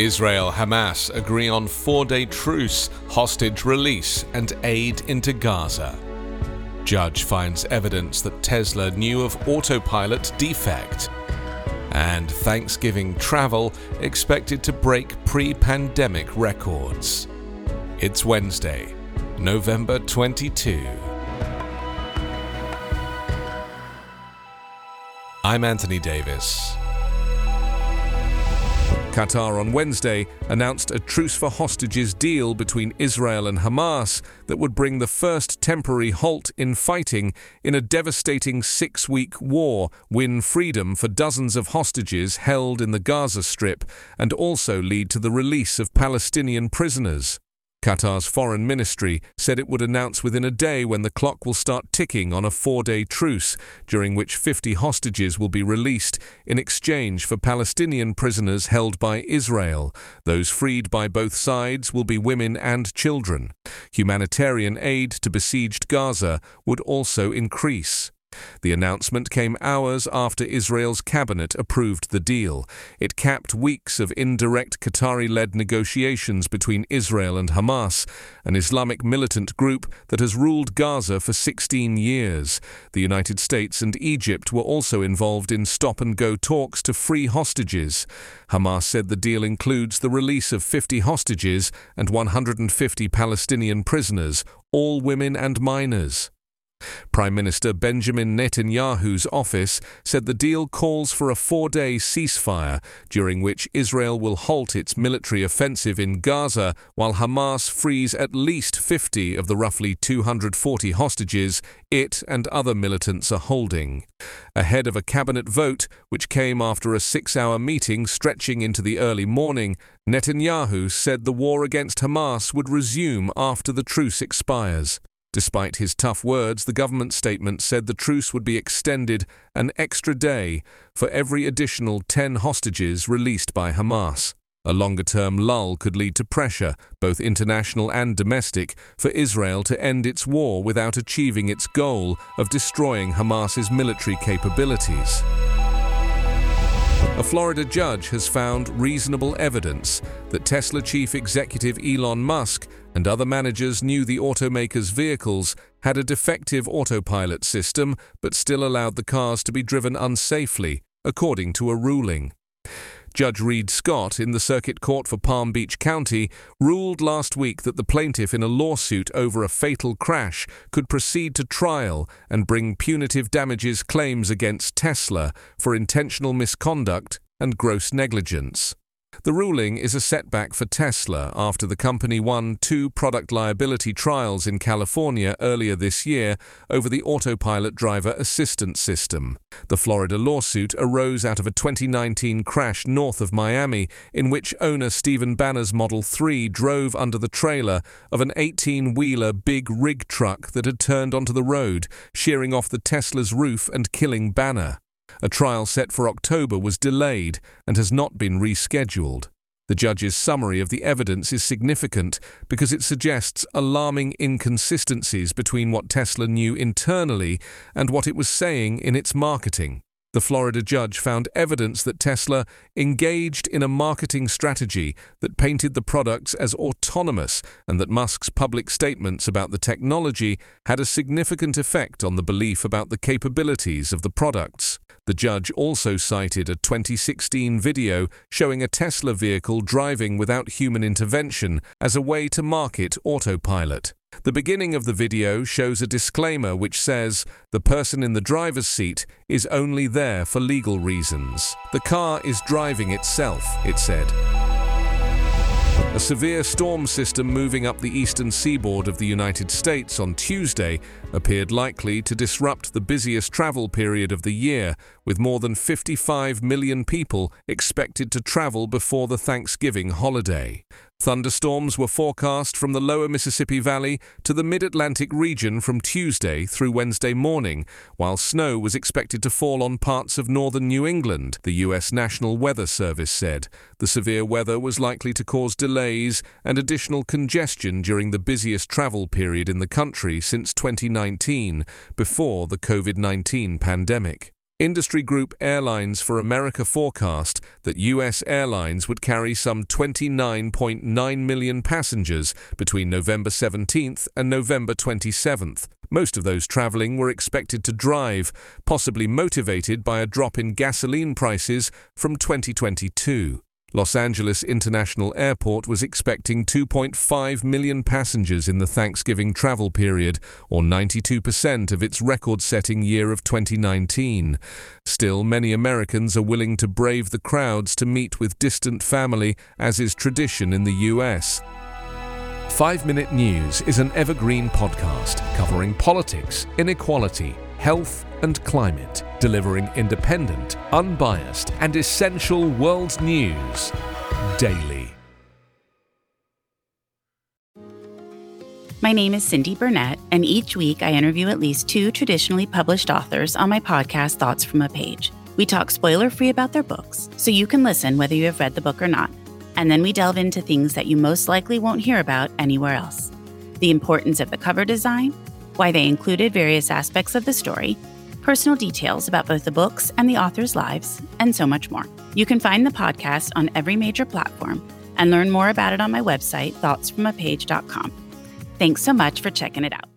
Israel Hamas agree on four day truce, hostage release, and aid into Gaza. Judge finds evidence that Tesla knew of autopilot defect. And Thanksgiving travel expected to break pre pandemic records. It's Wednesday, November 22. I'm Anthony Davis. Qatar on Wednesday announced a truce for hostages deal between Israel and Hamas that would bring the first temporary halt in fighting in a devastating six week war, win freedom for dozens of hostages held in the Gaza Strip, and also lead to the release of Palestinian prisoners. Qatar's foreign ministry said it would announce within a day when the clock will start ticking on a four day truce, during which 50 hostages will be released in exchange for Palestinian prisoners held by Israel. Those freed by both sides will be women and children. Humanitarian aid to besieged Gaza would also increase. The announcement came hours after Israel's cabinet approved the deal. It capped weeks of indirect Qatari led negotiations between Israel and Hamas, an Islamic militant group that has ruled Gaza for 16 years. The United States and Egypt were also involved in stop and go talks to free hostages. Hamas said the deal includes the release of 50 hostages and 150 Palestinian prisoners, all women and minors. Prime Minister Benjamin Netanyahu's office said the deal calls for a four day ceasefire during which Israel will halt its military offensive in Gaza while Hamas frees at least 50 of the roughly 240 hostages it and other militants are holding. Ahead of a cabinet vote, which came after a six hour meeting stretching into the early morning, Netanyahu said the war against Hamas would resume after the truce expires. Despite his tough words, the government statement said the truce would be extended an extra day for every additional 10 hostages released by Hamas. A longer term lull could lead to pressure, both international and domestic, for Israel to end its war without achieving its goal of destroying Hamas's military capabilities. A Florida judge has found reasonable evidence that Tesla chief executive Elon Musk and other managers knew the automaker's vehicles had a defective autopilot system but still allowed the cars to be driven unsafely, according to a ruling. Judge Reid Scott in the Circuit Court for Palm Beach County ruled last week that the plaintiff in a lawsuit over a fatal crash could proceed to trial and bring punitive damages claims against Tesla for intentional misconduct and gross negligence. The ruling is a setback for Tesla after the company won two product liability trials in California earlier this year over the autopilot driver assistance system. The Florida lawsuit arose out of a 2019 crash north of Miami in which owner Stephen Banner's Model 3 drove under the trailer of an 18 wheeler big rig truck that had turned onto the road, shearing off the Tesla's roof and killing Banner. A trial set for October was delayed and has not been rescheduled. The judge's summary of the evidence is significant because it suggests alarming inconsistencies between what Tesla knew internally and what it was saying in its marketing. The Florida judge found evidence that Tesla engaged in a marketing strategy that painted the products as autonomous and that Musk's public statements about the technology had a significant effect on the belief about the capabilities of the products. The judge also cited a 2016 video showing a Tesla vehicle driving without human intervention as a way to market autopilot. The beginning of the video shows a disclaimer which says the person in the driver's seat is only there for legal reasons. The car is driving itself, it said. A severe storm system moving up the eastern seaboard of the United States on Tuesday appeared likely to disrupt the busiest travel period of the year, with more than 55 million people expected to travel before the Thanksgiving holiday. Thunderstorms were forecast from the lower Mississippi Valley to the mid Atlantic region from Tuesday through Wednesday morning, while snow was expected to fall on parts of northern New England, the U.S. National Weather Service said. The severe weather was likely to cause delays and additional congestion during the busiest travel period in the country since 2019, before the COVID 19 pandemic. Industry group Airlines for America forecast that U.S. airlines would carry some 29.9 million passengers between November 17th and November 27th. Most of those travelling were expected to drive, possibly motivated by a drop in gasoline prices from 2022. Los Angeles International Airport was expecting 2.5 million passengers in the Thanksgiving travel period, or 92% of its record setting year of 2019. Still, many Americans are willing to brave the crowds to meet with distant family, as is tradition in the US. 5 Minute News is an evergreen podcast covering politics, inequality, health, and climate, delivering independent, unbiased, and essential world news daily. My name is Cindy Burnett, and each week I interview at least two traditionally published authors on my podcast, Thoughts from a Page. We talk spoiler free about their books, so you can listen whether you have read the book or not. And then we delve into things that you most likely won't hear about anywhere else the importance of the cover design, why they included various aspects of the story, personal details about both the books and the authors' lives, and so much more. You can find the podcast on every major platform and learn more about it on my website, thoughtsfromapage.com. Thanks so much for checking it out.